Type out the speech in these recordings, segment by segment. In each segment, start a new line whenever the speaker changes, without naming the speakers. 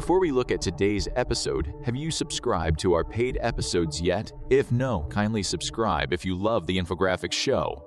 Before we look at today's episode, have you subscribed to our paid episodes yet? If no, kindly subscribe if you love the infographics show.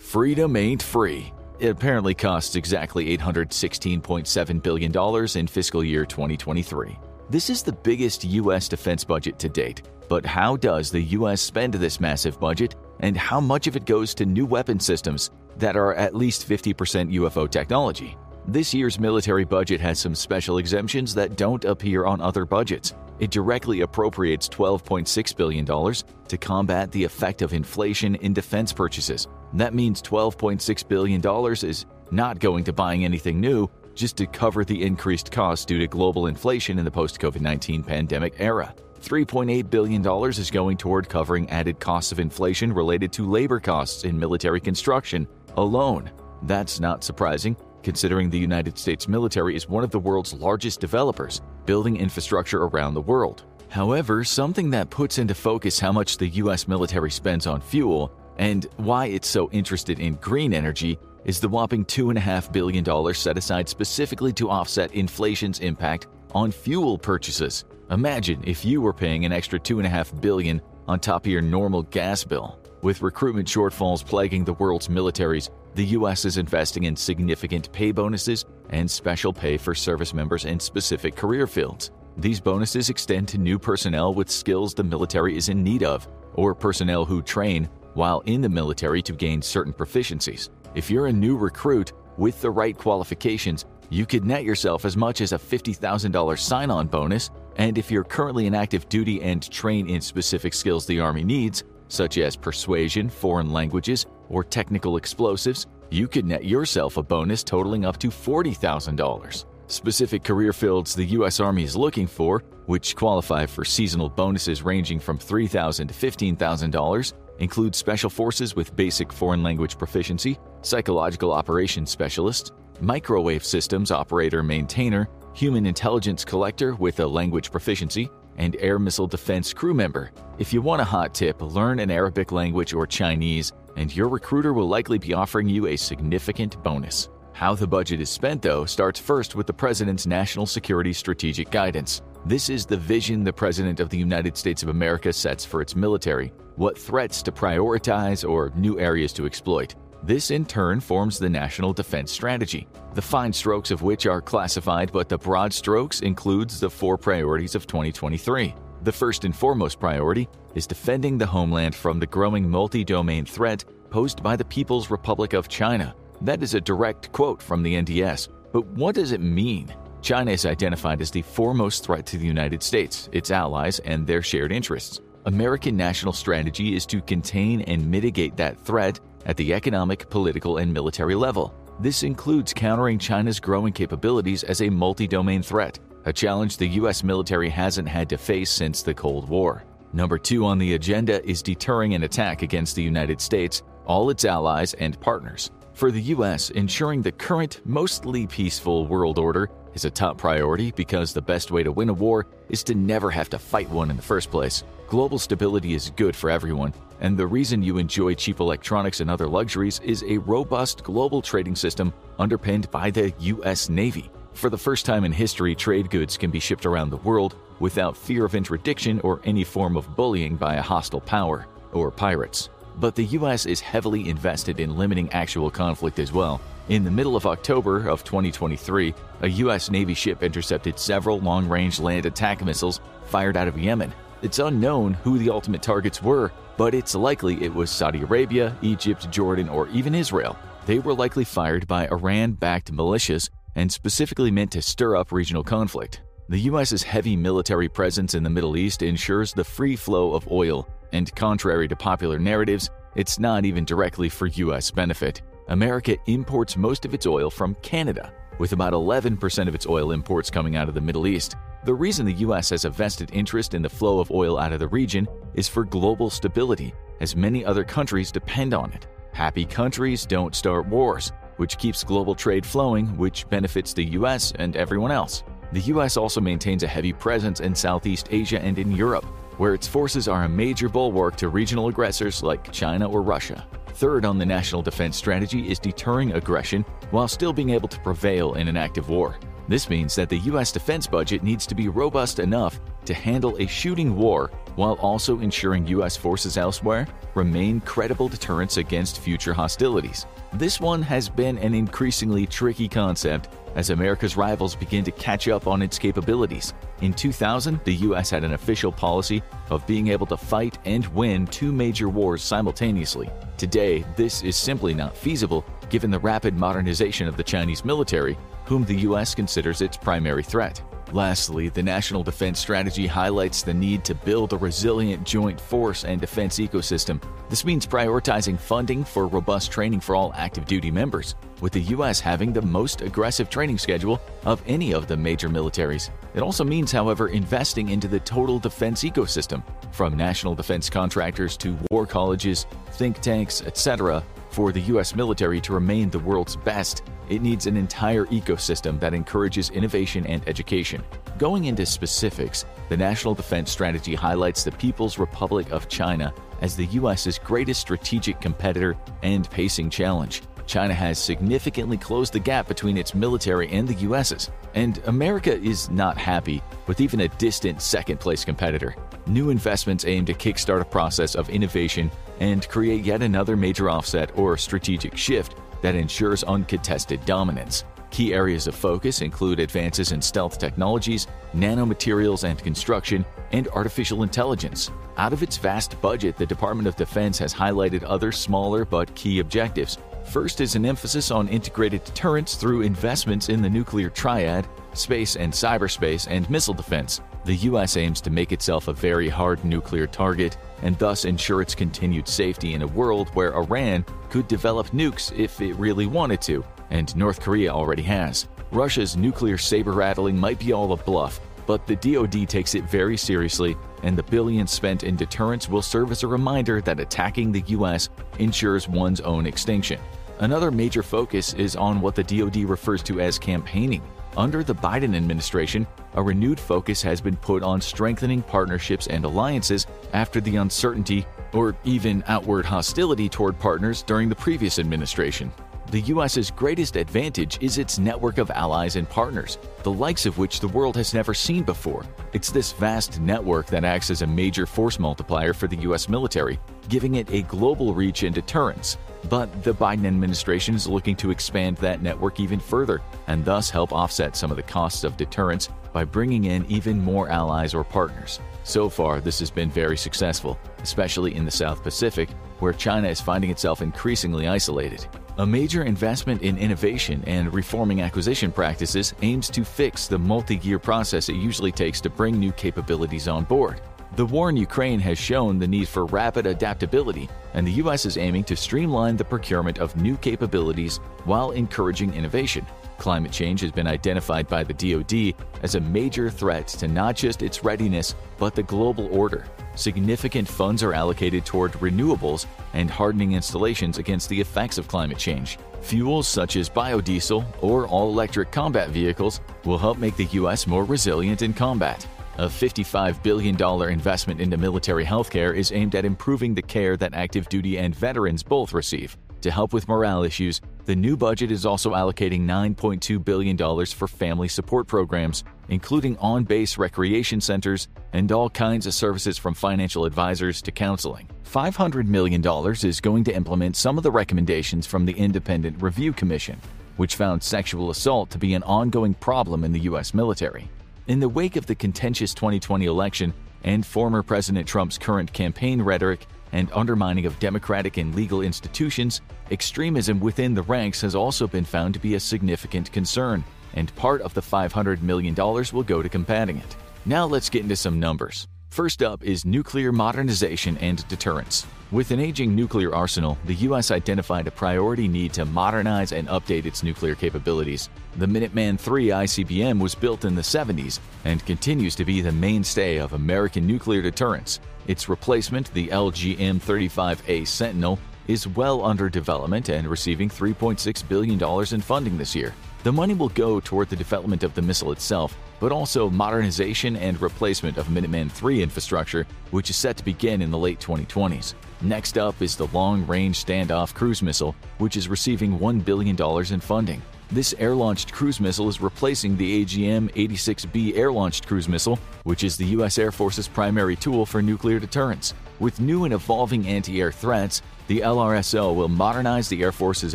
Freedom ain't free. It apparently costs exactly $816.7 billion in fiscal year 2023. This is the biggest U.S. defense budget to date. But how does the U.S. spend this massive budget, and how much of it goes to new weapon systems that are at least 50% UFO technology? This year's military budget has some special exemptions that don't appear on other budgets. It directly appropriates $12.6 billion to combat the effect of inflation in defense purchases. That means $12.6 billion is not going to buying anything new, just to cover the increased costs due to global inflation in the post COVID 19 pandemic era. $3.8 billion is going toward covering added costs of inflation related to labor costs in military construction alone. That's not surprising considering the United States military is one of the world's largest developers, building infrastructure around the world. However, something that puts into focus how much the US military spends on fuel and why it's so interested in green energy is the whopping $2.5 billion set aside specifically to offset inflation's impact on fuel purchases. Imagine if you were paying an extra 2.5 billion on top of your normal gas bill. With recruitment shortfalls plaguing the world's militaries, the U.S. is investing in significant pay bonuses and special pay for service members in specific career fields. These bonuses extend to new personnel with skills the military is in need of, or personnel who train while in the military to gain certain proficiencies. If you're a new recruit with the right qualifications, you could net yourself as much as a $50,000 sign on bonus. And if you're currently in active duty and train in specific skills the Army needs, such as persuasion, foreign languages, or technical explosives, you could net yourself a bonus totaling up to $40,000. Specific career fields the U.S. Army is looking for, which qualify for seasonal bonuses ranging from $3,000 to $15,000, include special forces with basic foreign language proficiency, psychological operations specialist, microwave systems operator maintainer, human intelligence collector with a language proficiency, and air missile defense crew member. If you want a hot tip, learn an Arabic language or Chinese, and your recruiter will likely be offering you a significant bonus. How the budget is spent, though, starts first with the President's National Security Strategic Guidance. This is the vision the President of the United States of America sets for its military, what threats to prioritize or new areas to exploit. This in turn forms the National Defense Strategy, the fine strokes of which are classified, but the broad strokes includes the four priorities of 2023. The first and foremost priority is defending the homeland from the growing multi-domain threat posed by the People's Republic of China. That is a direct quote from the NDS. But what does it mean? China is identified as the foremost threat to the United States, its allies, and their shared interests. American national strategy is to contain and mitigate that threat at the economic, political, and military level. This includes countering China's growing capabilities as a multi domain threat, a challenge the U.S. military hasn't had to face since the Cold War. Number two on the agenda is deterring an attack against the United States, all its allies, and partners. For the U.S., ensuring the current, mostly peaceful world order is a top priority because the best way to win a war is to never have to fight one in the first place. Global stability is good for everyone, and the reason you enjoy cheap electronics and other luxuries is a robust global trading system underpinned by the US Navy. For the first time in history, trade goods can be shipped around the world without fear of interdiction or any form of bullying by a hostile power or pirates. But the US is heavily invested in limiting actual conflict as well. In the middle of October of 2023, a US Navy ship intercepted several long-range land attack missiles fired out of Yemen. It's unknown who the ultimate targets were, but it's likely it was Saudi Arabia, Egypt, Jordan, or even Israel. They were likely fired by Iran backed militias and specifically meant to stir up regional conflict. The US's heavy military presence in the Middle East ensures the free flow of oil, and contrary to popular narratives, it's not even directly for US benefit. America imports most of its oil from Canada, with about 11% of its oil imports coming out of the Middle East. The reason the US has a vested interest in the flow of oil out of the region is for global stability, as many other countries depend on it. Happy countries don't start wars, which keeps global trade flowing, which benefits the US and everyone else. The US also maintains a heavy presence in Southeast Asia and in Europe, where its forces are a major bulwark to regional aggressors like China or Russia. Third on the national defense strategy is deterring aggression while still being able to prevail in an active war. This means that the U.S. defense budget needs to be robust enough to handle a shooting war while also ensuring U.S. forces elsewhere remain credible deterrents against future hostilities. This one has been an increasingly tricky concept as America's rivals begin to catch up on its capabilities. In 2000, the U.S. had an official policy of being able to fight and win two major wars simultaneously. Today, this is simply not feasible given the rapid modernization of the Chinese military, whom the U.S. considers its primary threat. Lastly, the National Defense Strategy highlights the need to build a resilient joint force and defense ecosystem. This means prioritizing funding for robust training for all active duty members, with the U.S. having the most aggressive training schedule of any of the major militaries. It also means, however, investing into the total defense ecosystem, from national defense contractors to war colleges, think tanks, etc., for the U.S. military to remain the world's best, it needs an entire ecosystem that encourages innovation and education. Going into specifics, the National Defense Strategy highlights the People's Republic of China as the U.S.'s greatest strategic competitor and pacing challenge. China has significantly closed the gap between its military and the US's, and America is not happy with even a distant second place competitor. New investments aim to kickstart a process of innovation and create yet another major offset or strategic shift that ensures uncontested dominance. Key areas of focus include advances in stealth technologies, nanomaterials and construction, and artificial intelligence. Out of its vast budget, the Department of Defense has highlighted other smaller but key objectives. First is an emphasis on integrated deterrence through investments in the nuclear triad, space and cyberspace, and missile defense. The U.S. aims to make itself a very hard nuclear target and thus ensure its continued safety in a world where Iran could develop nukes if it really wanted to, and North Korea already has. Russia's nuclear saber rattling might be all a bluff, but the DoD takes it very seriously, and the billions spent in deterrence will serve as a reminder that attacking the U.S. ensures one's own extinction. Another major focus is on what the DoD refers to as campaigning. Under the Biden administration, a renewed focus has been put on strengthening partnerships and alliances after the uncertainty or even outward hostility toward partners during the previous administration. The US's greatest advantage is its network of allies and partners, the likes of which the world has never seen before. It's this vast network that acts as a major force multiplier for the US military, giving it a global reach and deterrence. But the Biden administration is looking to expand that network even further and thus help offset some of the costs of deterrence by bringing in even more allies or partners. So far, this has been very successful, especially in the South Pacific, where China is finding itself increasingly isolated. A major investment in innovation and reforming acquisition practices aims to fix the multi year process it usually takes to bring new capabilities on board. The war in Ukraine has shown the need for rapid adaptability, and the U.S. is aiming to streamline the procurement of new capabilities while encouraging innovation. Climate change has been identified by the DoD as a major threat to not just its readiness, but the global order. Significant funds are allocated toward renewables and hardening installations against the effects of climate change. Fuels such as biodiesel or all electric combat vehicles will help make the U.S. more resilient in combat. A $55 billion investment into military healthcare is aimed at improving the care that active duty and veterans both receive. To help with morale issues, the new budget is also allocating $9.2 billion for family support programs, including on base recreation centers and all kinds of services from financial advisors to counseling. $500 million is going to implement some of the recommendations from the Independent Review Commission, which found sexual assault to be an ongoing problem in the U.S. military. In the wake of the contentious 2020 election and former President Trump's current campaign rhetoric, and undermining of democratic and legal institutions, extremism within the ranks has also been found to be a significant concern, and part of the $500 million will go to combating it. Now let's get into some numbers. First up is nuclear modernization and deterrence. With an aging nuclear arsenal, the U.S. identified a priority need to modernize and update its nuclear capabilities. The Minuteman III ICBM was built in the 70s and continues to be the mainstay of American nuclear deterrence. Its replacement, the LGM 35A Sentinel, is well under development and receiving $3.6 billion in funding this year. The money will go toward the development of the missile itself, but also modernization and replacement of Minuteman III infrastructure, which is set to begin in the late 2020s. Next up is the Long Range Standoff Cruise Missile, which is receiving $1 billion in funding. This air launched cruise missile is replacing the AGM 86B air launched cruise missile, which is the U.S. Air Force's primary tool for nuclear deterrence. With new and evolving anti air threats, the LRSO will modernize the Air Force's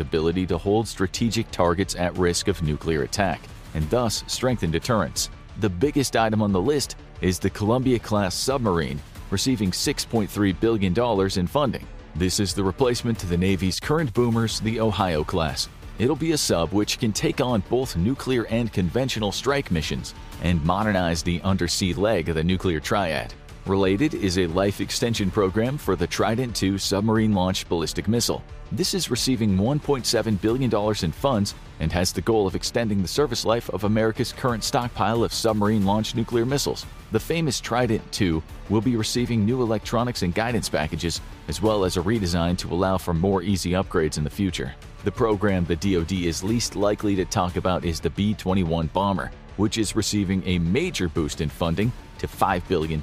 ability to hold strategic targets at risk of nuclear attack, and thus strengthen deterrence. The biggest item on the list is the Columbia class submarine, receiving $6.3 billion in funding. This is the replacement to the Navy's current boomers, the Ohio class. It'll be a sub which can take on both nuclear and conventional strike missions and modernize the undersea leg of the nuclear triad. Related is a life extension program for the Trident II submarine launched ballistic missile. This is receiving $1.7 billion in funds and has the goal of extending the service life of America's current stockpile of submarine launched nuclear missiles. The famous Trident II will be receiving new electronics and guidance packages, as well as a redesign to allow for more easy upgrades in the future. The program the DoD is least likely to talk about is the B 21 bomber, which is receiving a major boost in funding to $5 billion.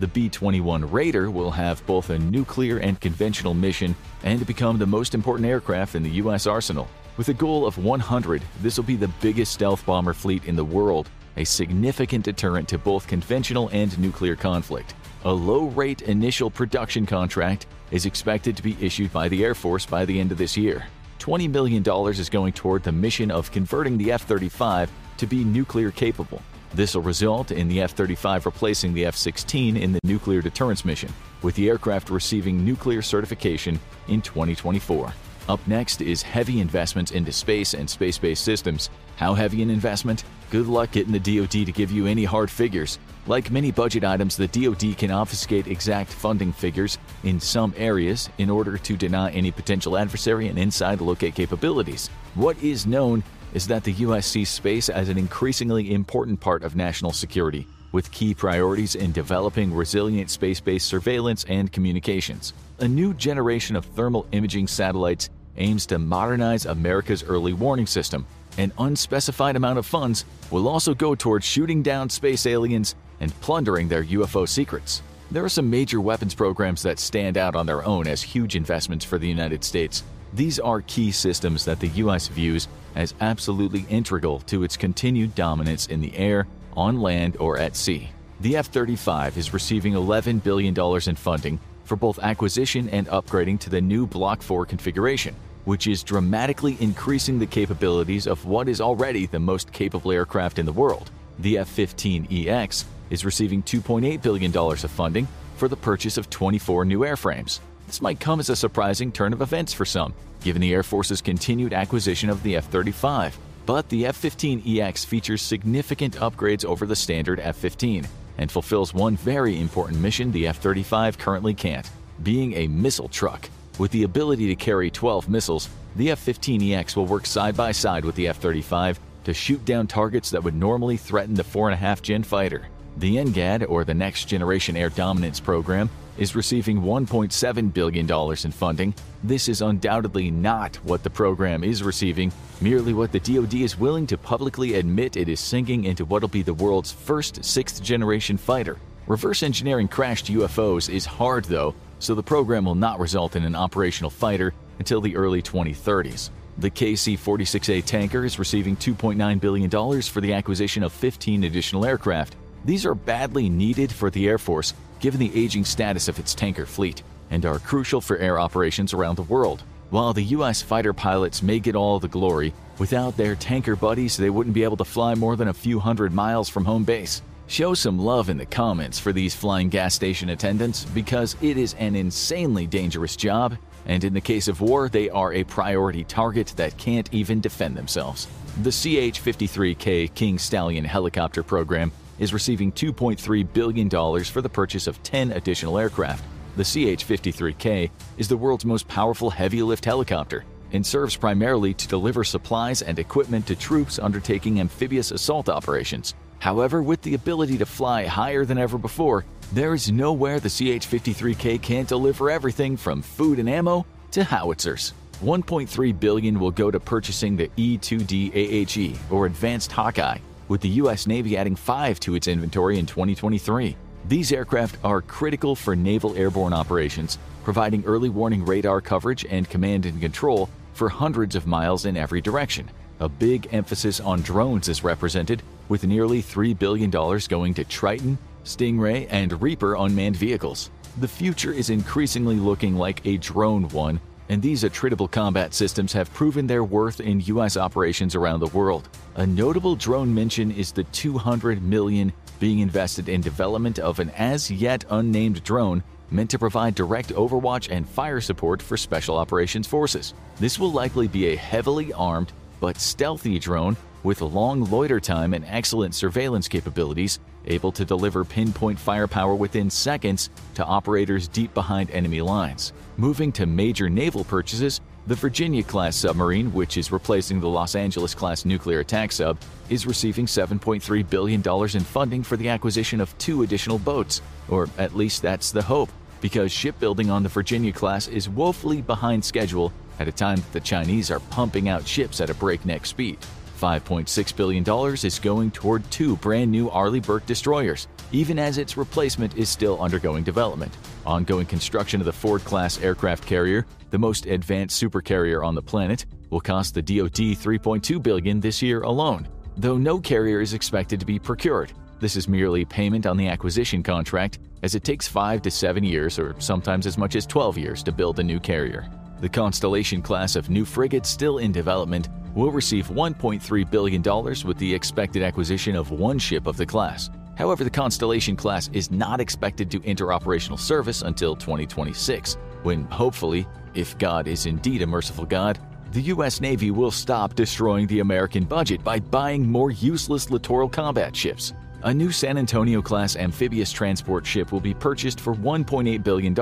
The B 21 Raider will have both a nuclear and conventional mission and become the most important aircraft in the U.S. arsenal. With a goal of 100, this will be the biggest stealth bomber fleet in the world, a significant deterrent to both conventional and nuclear conflict. A low rate initial production contract is expected to be issued by the Air Force by the end of this year. $20 million is going toward the mission of converting the F 35 to be nuclear capable. This will result in the F 35 replacing the F 16 in the nuclear deterrence mission, with the aircraft receiving nuclear certification in 2024. Up next is heavy investments into space and space based systems. How heavy an investment? Good luck getting the DoD to give you any hard figures. Like many budget items, the DoD can obfuscate exact funding figures in some areas in order to deny any potential adversary an inside look at capabilities. What is known is that the U.S. sees space as an increasingly important part of national security, with key priorities in developing resilient space based surveillance and communications. A new generation of thermal imaging satellites aims to modernize America's early warning system. An unspecified amount of funds will also go towards shooting down space aliens and plundering their UFO secrets. There are some major weapons programs that stand out on their own as huge investments for the United States. These are key systems that the U.S. views as absolutely integral to its continued dominance in the air, on land, or at sea. The F 35 is receiving $11 billion in funding for both acquisition and upgrading to the new Block 4 configuration, which is dramatically increasing the capabilities of what is already the most capable aircraft in the world. The F 15EX is receiving $2.8 billion of funding for the purchase of 24 new airframes. This might come as a surprising turn of events for some, given the Air Force's continued acquisition of the F 35. But the F 15EX features significant upgrades over the standard F 15 and fulfills one very important mission the F 35 currently can't being a missile truck. With the ability to carry 12 missiles, the F 15EX will work side by side with the F 35 to shoot down targets that would normally threaten the 4.5 Gen fighter. The NGAD, or the Next Generation Air Dominance Program, is receiving $1.7 billion in funding. This is undoubtedly not what the program is receiving, merely what the DoD is willing to publicly admit it is sinking into what'll be the world's first sixth generation fighter. Reverse engineering crashed UFOs is hard though, so the program will not result in an operational fighter until the early 2030s. The KC 46A tanker is receiving $2.9 billion for the acquisition of 15 additional aircraft. These are badly needed for the Air Force, given the aging status of its tanker fleet, and are crucial for air operations around the world. While the U.S. fighter pilots may get all the glory, without their tanker buddies, they wouldn't be able to fly more than a few hundred miles from home base. Show some love in the comments for these flying gas station attendants because it is an insanely dangerous job, and in the case of war, they are a priority target that can't even defend themselves. The CH 53K King Stallion helicopter program is receiving $2.3 billion for the purchase of 10 additional aircraft. The CH 53K is the world's most powerful heavy lift helicopter and serves primarily to deliver supplies and equipment to troops undertaking amphibious assault operations. However, with the ability to fly higher than ever before, there is nowhere the CH 53K can't deliver everything from food and ammo to howitzers. 1.3 billion will go to purchasing the E-2D AHE or Advanced Hawkeye, with the US Navy adding 5 to its inventory in 2023. These aircraft are critical for naval airborne operations, providing early warning radar coverage and command and control for hundreds of miles in every direction. A big emphasis on drones is represented, with nearly $3 billion going to Triton, Stingray, and Reaper unmanned vehicles. The future is increasingly looking like a drone one, and these attritable combat systems have proven their worth in U.S. operations around the world. A notable drone mention is the 200 million being invested in development of an as yet unnamed drone meant to provide direct overwatch and fire support for special operations forces. This will likely be a heavily armed but stealthy drone with long loiter time and excellent surveillance capabilities, able to deliver pinpoint firepower within seconds to operators deep behind enemy lines. Moving to major naval purchases, the Virginia class submarine, which is replacing the Los Angeles class nuclear attack sub, is receiving $7.3 billion in funding for the acquisition of two additional boats, or at least that's the hope, because shipbuilding on the Virginia class is woefully behind schedule at a time that the Chinese are pumping out ships at a breakneck speed. $5.6 billion is going toward two brand new Arleigh Burke destroyers, even as its replacement is still undergoing development. Ongoing construction of the Ford class aircraft carrier, the most advanced supercarrier on the planet, will cost the DoD 3.2 billion this year alone, though no carrier is expected to be procured. This is merely payment on the acquisition contract, as it takes 5 to 7 years or sometimes as much as 12 years to build a new carrier. The Constellation class of new frigates still in development will receive $1.3 billion with the expected acquisition of one ship of the class. However, the Constellation class is not expected to enter operational service until 2026, when hopefully, if God is indeed a merciful God, the U.S. Navy will stop destroying the American budget by buying more useless littoral combat ships. A new San Antonio class amphibious transport ship will be purchased for $1.8 billion,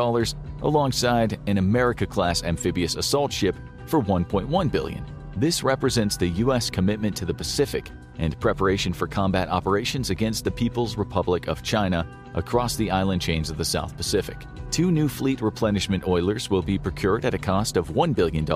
alongside an America class amphibious assault ship for $1.1 billion. This represents the U.S. commitment to the Pacific and preparation for combat operations against the People's Republic of China across the island chains of the South Pacific. Two new fleet replenishment oilers will be procured at a cost of $1 billion,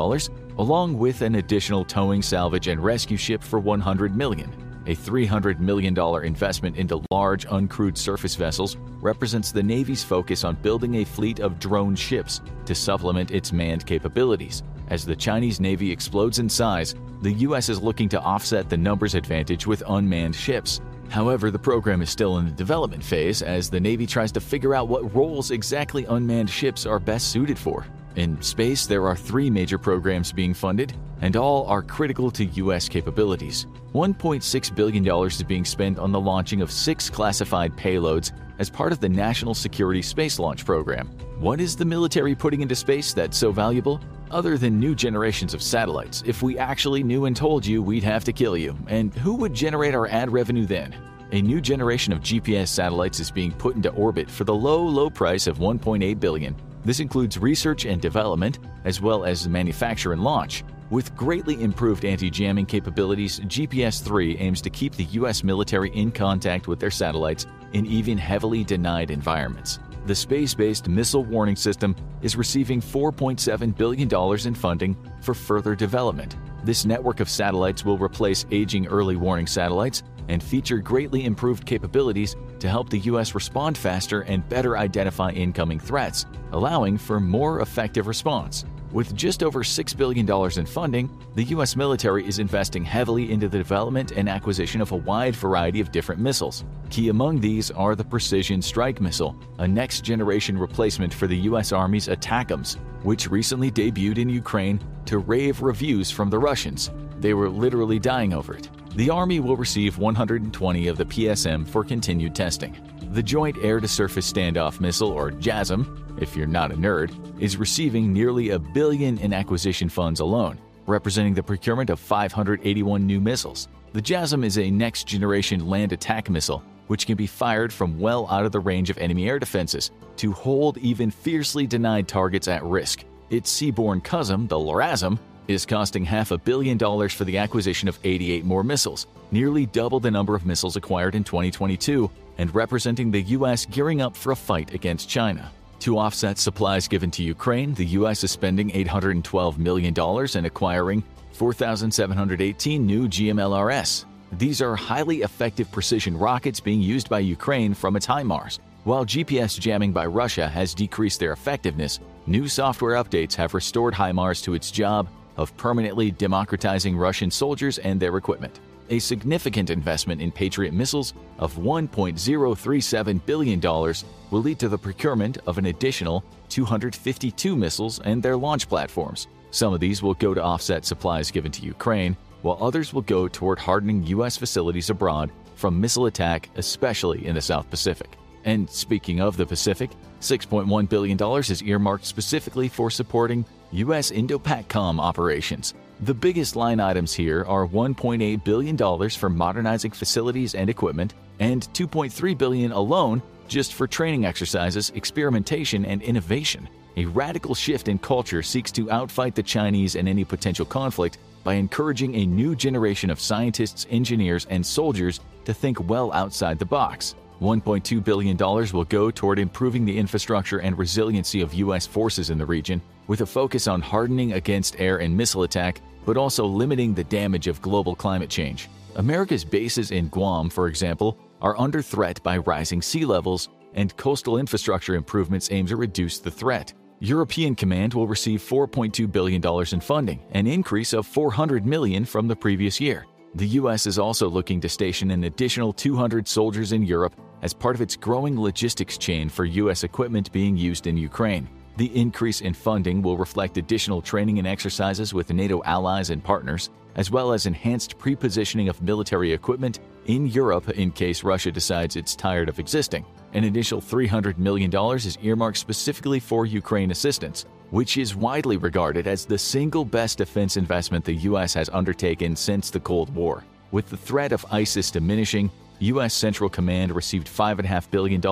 along with an additional towing, salvage, and rescue ship for 100 million. A $300 million investment into large uncrewed surface vessels represents the Navy's focus on building a fleet of drone ships to supplement its manned capabilities. As the Chinese Navy explodes in size, the U.S. is looking to offset the numbers advantage with unmanned ships. However, the program is still in the development phase as the Navy tries to figure out what roles exactly unmanned ships are best suited for. In space, there are three major programs being funded, and all are critical to U.S. capabilities. $1.6 billion is being spent on the launching of six classified payloads as part of the National Security Space Launch Program. What is the military putting into space that's so valuable? Other than new generations of satellites, if we actually knew and told you, we'd have to kill you. And who would generate our ad revenue then? A new generation of GPS satellites is being put into orbit for the low, low price of 1.8 billion. This includes research and development, as well as manufacture and launch. With greatly improved anti jamming capabilities, GPS 3 aims to keep the U.S. military in contact with their satellites in even heavily denied environments. The space based missile warning system is receiving $4.7 billion in funding for further development. This network of satellites will replace aging early warning satellites and feature greatly improved capabilities to help the U.S. respond faster and better identify incoming threats, allowing for more effective response. With just over $6 billion in funding, the U.S. military is investing heavily into the development and acquisition of a wide variety of different missiles. Key among these are the Precision Strike Missile, a next generation replacement for the U.S. Army's ATACMS, which recently debuted in Ukraine to rave reviews from the Russians. They were literally dying over it. The Army will receive 120 of the PSM for continued testing. The Joint Air to Surface Standoff Missile, or JASSM, if you're not a nerd, is receiving nearly a billion in acquisition funds alone, representing the procurement of 581 new missiles. The JASSM is a next generation land attack missile which can be fired from well out of the range of enemy air defenses to hold even fiercely denied targets at risk. Its seaborne cousin, the LRASM, is costing half a billion dollars for the acquisition of 88 more missiles, nearly double the number of missiles acquired in 2022, and representing the U.S. gearing up for a fight against China. To offset supplies given to Ukraine, the U.S. is spending $812 million in acquiring 4,718 new GMLRS. These are highly effective precision rockets being used by Ukraine from its HIMARS. While GPS jamming by Russia has decreased their effectiveness, new software updates have restored HIMARS to its job of permanently democratizing Russian soldiers and their equipment. A significant investment in Patriot missiles of $1.037 billion will lead to the procurement of an additional 252 missiles and their launch platforms. Some of these will go to offset supplies given to Ukraine, while others will go toward hardening U.S. facilities abroad from missile attack, especially in the South Pacific. And speaking of the Pacific, $6.1 billion is earmarked specifically for supporting U.S. Indo-PACOM operations. The biggest line items here are $1.8 billion for modernizing facilities and equipment, and 2.3 billion alone just for training exercises, experimentation, and innovation. A radical shift in culture seeks to outfight the Chinese in any potential conflict by encouraging a new generation of scientists, engineers, and soldiers to think well outside the box. $1.2 billion will go toward improving the infrastructure and resiliency of U.S. forces in the region, with a focus on hardening against air and missile attack, but also limiting the damage of global climate change. America's bases in Guam, for example, are under threat by rising sea levels, and coastal infrastructure improvements aim to reduce the threat. European Command will receive $4.2 billion in funding, an increase of 400 million from the previous year. The U.S. is also looking to station an additional 200 soldiers in Europe as part of its growing logistics chain for U.S. equipment being used in Ukraine. The increase in funding will reflect additional training and exercises with NATO allies and partners, as well as enhanced pre-positioning of military equipment in Europe in case Russia decides it's tired of existing. An initial $300 million is earmarked specifically for Ukraine assistance, which is widely regarded as the single best defense investment the U.S. has undertaken since the Cold War. With the threat of ISIS diminishing, U.S. Central Command received $5.5 billion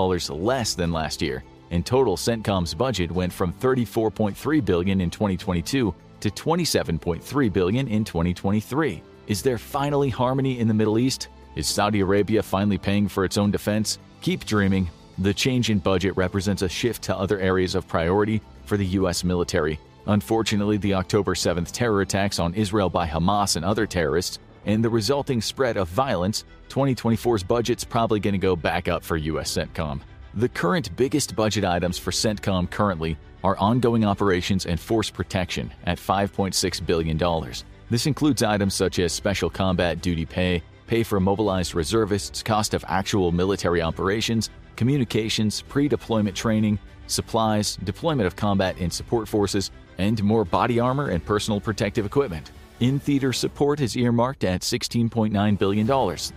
less than last year, and total CENTCOM's budget went from 34.3 billion in 2022 to 27.3 billion in 2023. Is there finally harmony in the Middle East? Is Saudi Arabia finally paying for its own defense? Keep dreaming. The change in budget represents a shift to other areas of priority for the U.S. military. Unfortunately, the October 7th terror attacks on Israel by Hamas and other terrorists and the resulting spread of violence, 2024's budget's probably going to go back up for US CENTCOM. The current biggest budget items for CENTCOM currently are ongoing operations and force protection at $5.6 billion. This includes items such as special combat duty pay, pay for mobilized reservists, cost of actual military operations, communications, pre deployment training, supplies, deployment of combat and support forces, and more body armor and personal protective equipment. In theater support is earmarked at $16.9 billion.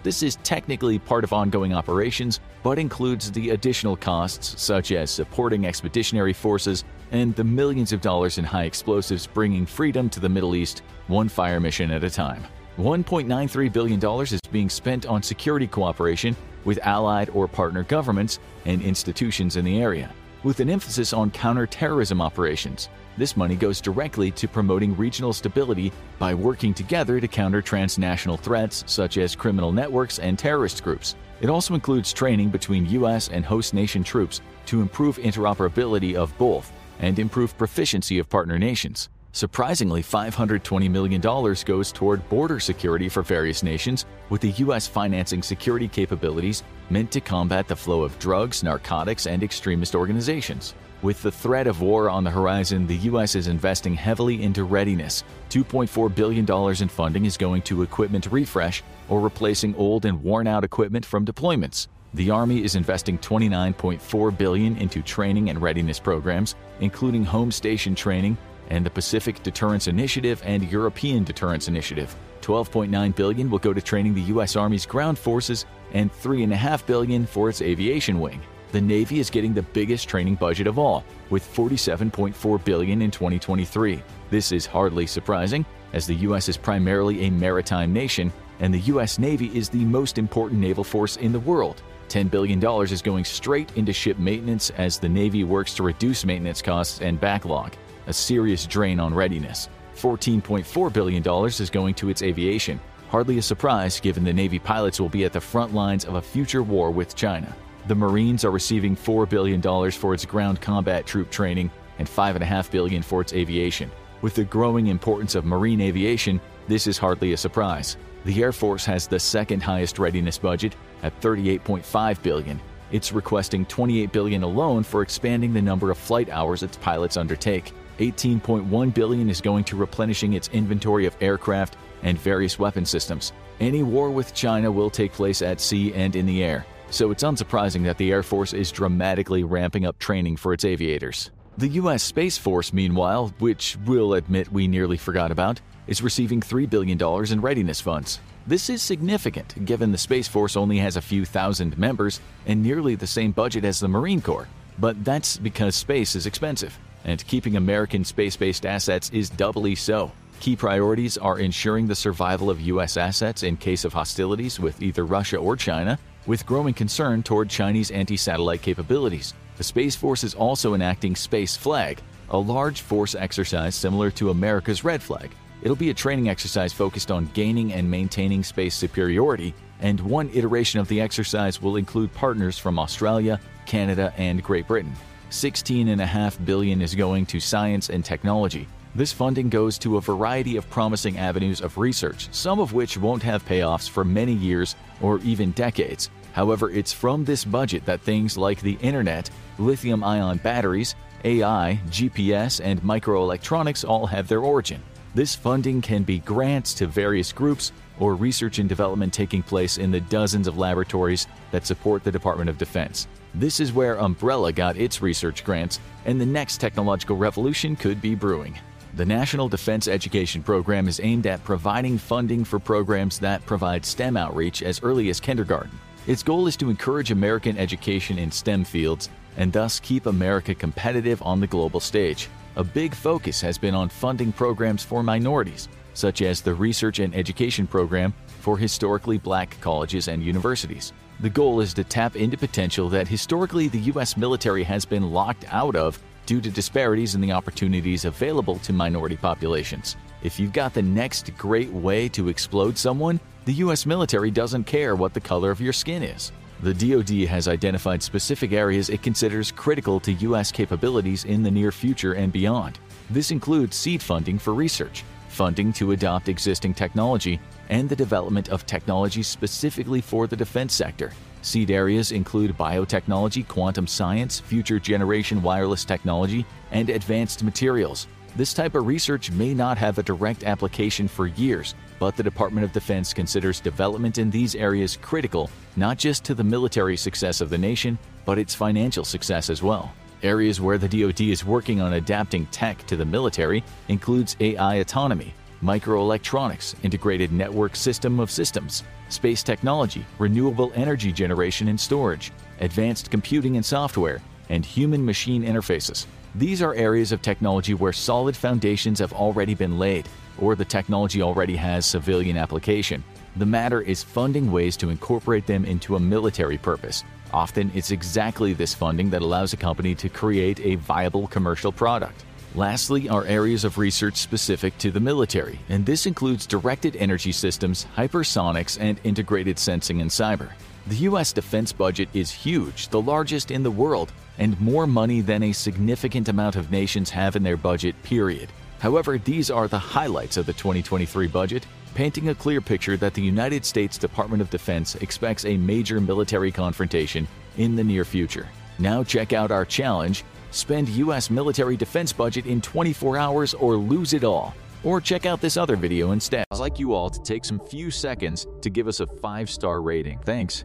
This is technically part of ongoing operations, but includes the additional costs such as supporting expeditionary forces and the millions of dollars in high explosives bringing freedom to the Middle East, one fire mission at a time. $1.93 billion is being spent on security cooperation with allied or partner governments and institutions in the area, with an emphasis on counterterrorism operations. This money goes directly to promoting regional stability by working together to counter transnational threats such as criminal networks and terrorist groups. It also includes training between U.S. and host nation troops to improve interoperability of both and improve proficiency of partner nations. Surprisingly, $520 million goes toward border security for various nations, with the U.S. financing security capabilities meant to combat the flow of drugs, narcotics, and extremist organizations. With the threat of war on the horizon, the U.S. is investing heavily into readiness. $2.4 billion in funding is going to equipment refresh or replacing old and worn out equipment from deployments. The Army is investing 29.4 billion into training and readiness programs, including home station training and the Pacific Deterrence Initiative and European Deterrence Initiative. 12.9 billion will go to training the U.S. Army's ground forces and 3.5 billion for its aviation wing the Navy is getting the biggest training budget of all, with 47.4 billion in 2023. This is hardly surprising, as the US is primarily a maritime nation and the US Navy is the most important naval force in the world. $10 billion is going straight into ship maintenance as the Navy works to reduce maintenance costs and backlog, a serious drain on readiness. $14.4 billion is going to its aviation, hardly a surprise given the Navy pilots will be at the front lines of a future war with China. The Marines are receiving $4 billion for its ground combat troop training and 5.5 billion for its aviation. With the growing importance of marine aviation, this is hardly a surprise. The Air Force has the second highest readiness budget at 38.5 billion. It's requesting 28 billion alone for expanding the number of flight hours its pilots undertake. 18.1 billion is going to replenishing its inventory of aircraft and various weapon systems. Any war with China will take place at sea and in the air, so it's unsurprising that the Air Force is dramatically ramping up training for its aviators. The US Space Force, meanwhile, which we'll admit we nearly forgot about, is receiving $3 billion in readiness funds. This is significant given the Space Force only has a few thousand members and nearly the same budget as the Marine Corps. But that's because space is expensive, and keeping American space based assets is doubly so. Key priorities are ensuring the survival of U.S. assets in case of hostilities with either Russia or China, with growing concern toward Chinese anti satellite capabilities. The Space Force is also enacting Space Flag, a large force exercise similar to America's Red Flag. It'll be a training exercise focused on gaining and maintaining space superiority, and one iteration of the exercise will include partners from Australia, Canada, and Great Britain. 16.5 billion is going to science and technology. This funding goes to a variety of promising avenues of research, some of which won't have payoffs for many years or even decades. However, it's from this budget that things like the internet, lithium ion batteries, AI, GPS, and microelectronics all have their origin. This funding can be grants to various groups or research and development taking place in the dozens of laboratories that support the Department of Defense. This is where Umbrella got its research grants, and the next technological revolution could be brewing. The National Defense Education Program is aimed at providing funding for programs that provide STEM outreach as early as kindergarten. Its goal is to encourage American education in STEM fields and thus keep America competitive on the global stage. A big focus has been on funding programs for minorities, such as the Research and Education Program for historically black colleges and universities. The goal is to tap into potential that historically the U.S. military has been locked out of due to disparities in the opportunities available to minority populations. If you've got the next great way to explode someone, the U.S. military doesn't care what the color of your skin is. The DoD has identified specific areas it considers critical to U.S. capabilities in the near future and beyond. This includes seed funding for research, funding to adopt existing technology, and the development of technology specifically for the defense sector. Seed areas include biotechnology, quantum science, future generation wireless technology, and advanced materials. This type of research may not have a direct application for years, but the Department of Defense considers development in these areas critical not just to the military success of the nation, but its financial success as well. Areas where the DoD is working on adapting tech to the military includes AI autonomy, microelectronics, integrated network system of systems, space technology, renewable energy generation and storage, advanced computing and software, and human machine interfaces. These are areas of technology where solid foundations have already been laid, or the technology already has civilian application. The matter is funding ways to incorporate them into a military purpose. Often, it's exactly this funding that allows a company to create a viable commercial product. Lastly, are areas of research specific to the military, and this includes directed energy systems, hypersonics, and integrated sensing and cyber. The U.S. defense budget is huge, the largest in the world, and more money than a significant amount of nations have in their budget, period. However, these are the highlights of the 2023 budget, painting a clear picture that the United States Department of Defense expects a major military confrontation in the near future. Now, check out our challenge spend U.S. military defense budget in 24 hours or lose it all. Or check out this other video instead. I'd like you all to take some few seconds to give us a five star rating. Thanks.